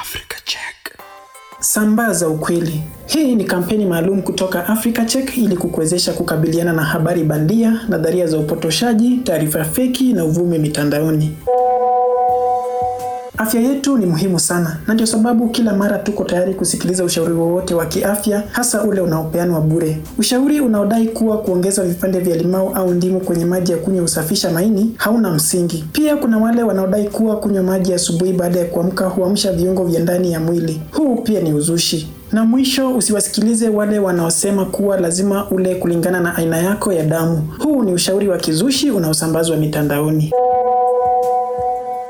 Africa Check. Sambaza ukweli. Hii ni kampeni maalum kutoka Africa Check ili kukuwezesha kukabiliana na habari bandia, nadharia za upotoshaji, taarifa feki na uvumi mitandaoni. Afya yetu ni muhimu sana, na ndio sababu kila mara tuko tayari kusikiliza ushauri wowote wa kiafya, hasa ule unaopeanwa bure. Ushauri unaodai kuwa kuongeza vipande vya limau au ndimu kwenye maji ya kunywa husafisha maini hauna msingi. Pia kuna wale wanaodai kuwa kunywa maji asubuhi baada ya kuamka huamsha viungo vya ndani ya mwili. Huu pia ni uzushi. Na mwisho, usiwasikilize wale wanaosema kuwa lazima ule kulingana na aina yako ya damu. Huu ni ushauri wa kizushi unaosambazwa mitandaoni.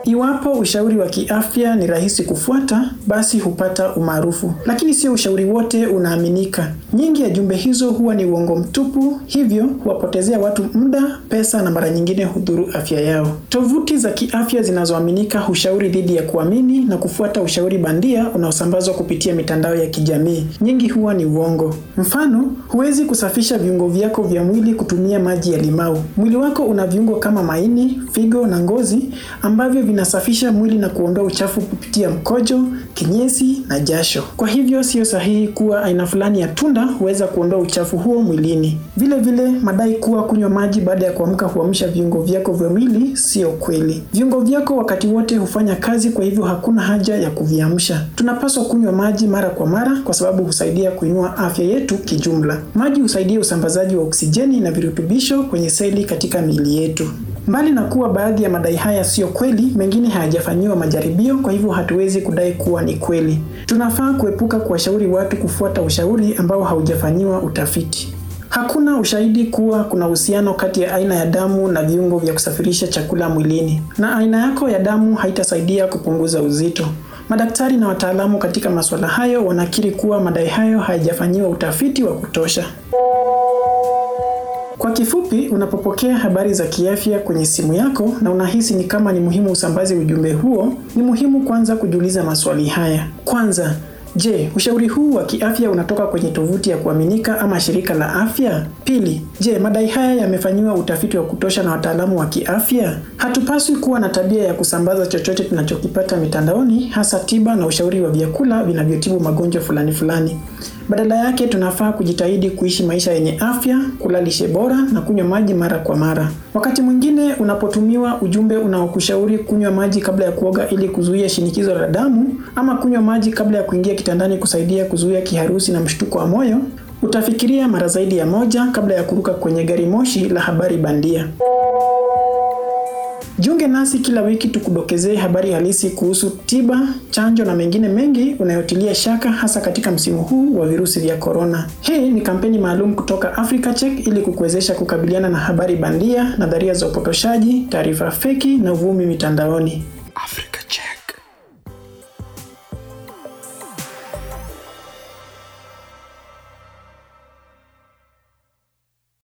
Iwapo ushauri wa kiafya ni rahisi kufuata, basi hupata umaarufu, lakini sio ushauri wote unaaminika. Nyingi ya jumbe hizo huwa ni uongo mtupu, hivyo huwapotezea watu muda, pesa na mara nyingine hudhuru afya yao. Tovuti za kiafya zinazoaminika hushauri dhidi ya kuamini na kufuata ushauri bandia unaosambazwa kupitia mitandao ya kijamii. Nyingi huwa ni uongo. Mfano, huwezi kusafisha viungo vyako vya mwili kutumia maji ya limau. Mwili wako una viungo kama maini, figo na ngozi ambavyo vinasafisha mwili na kuondoa uchafu kupitia mkojo, kinyesi na jasho. Kwa hivyo siyo sahihi kuwa aina fulani ya tunda huweza kuondoa uchafu huo mwilini. Vile vile madai kuwa kunywa maji baada ya kuamka huamsha viungo vyako vya mwili siyo kweli. Viungo vyako wakati wote hufanya kazi, kwa hivyo hakuna haja ya kuviamsha. Tunapaswa kunywa maji mara kwa mara kwa sababu husaidia kuinua afya yetu kijumla. Maji husaidia usambazaji wa oksijeni na virutubisho kwenye seli katika miili yetu. Mbali na kuwa baadhi ya madai haya siyo kweli, mengine hayajafanyiwa majaribio, kwa hivyo hatuwezi kudai kuwa ni kweli. Tunafaa kuepuka kuwashauri watu kufuata ushauri ambao haujafanyiwa utafiti. Hakuna ushahidi kuwa kuna uhusiano kati ya aina ya damu na viungo vya kusafirisha chakula mwilini, na aina yako ya damu haitasaidia kupunguza uzito. Madaktari na wataalamu katika masuala hayo wanakiri kuwa madai hayo hayajafanyiwa utafiti wa kutosha. Kwa kifupi, unapopokea habari za kiafya kwenye simu yako na unahisi ni kama ni muhimu usambaze ujumbe huo, ni muhimu kwanza kujiuliza maswali haya. Kwanza, je, ushauri huu wa kiafya unatoka kwenye tovuti ya kuaminika ama shirika la afya? Pili, je, madai haya yamefanyiwa utafiti wa kutosha na wataalamu wa kiafya? Hatupaswi kuwa na tabia ya kusambaza chochote tunachokipata mitandaoni, hasa tiba na ushauri wa vyakula vinavyotibu magonjwa fulani fulani. Badala yake tunafaa kujitahidi kuishi maisha yenye afya, kula lishe bora na kunywa maji mara kwa mara. Wakati mwingine unapotumiwa ujumbe unaokushauri kunywa maji kabla ya kuoga ili kuzuia shinikizo la damu ama kunywa maji kabla ya kuingia kitandani kusaidia kuzuia kiharusi na mshtuko wa moyo, utafikiria mara zaidi ya moja kabla ya kuruka kwenye gari moshi la habari bandia. Jiunge nasi kila wiki tukudokezee habari halisi kuhusu tiba, chanjo na mengine mengi unayotilia shaka hasa katika msimu huu wa virusi vya korona. Hii ni kampeni maalum kutoka Africa Check ili kukuwezesha kukabiliana na habari bandia, nadharia za upotoshaji, taarifa feki na uvumi mitandaoni.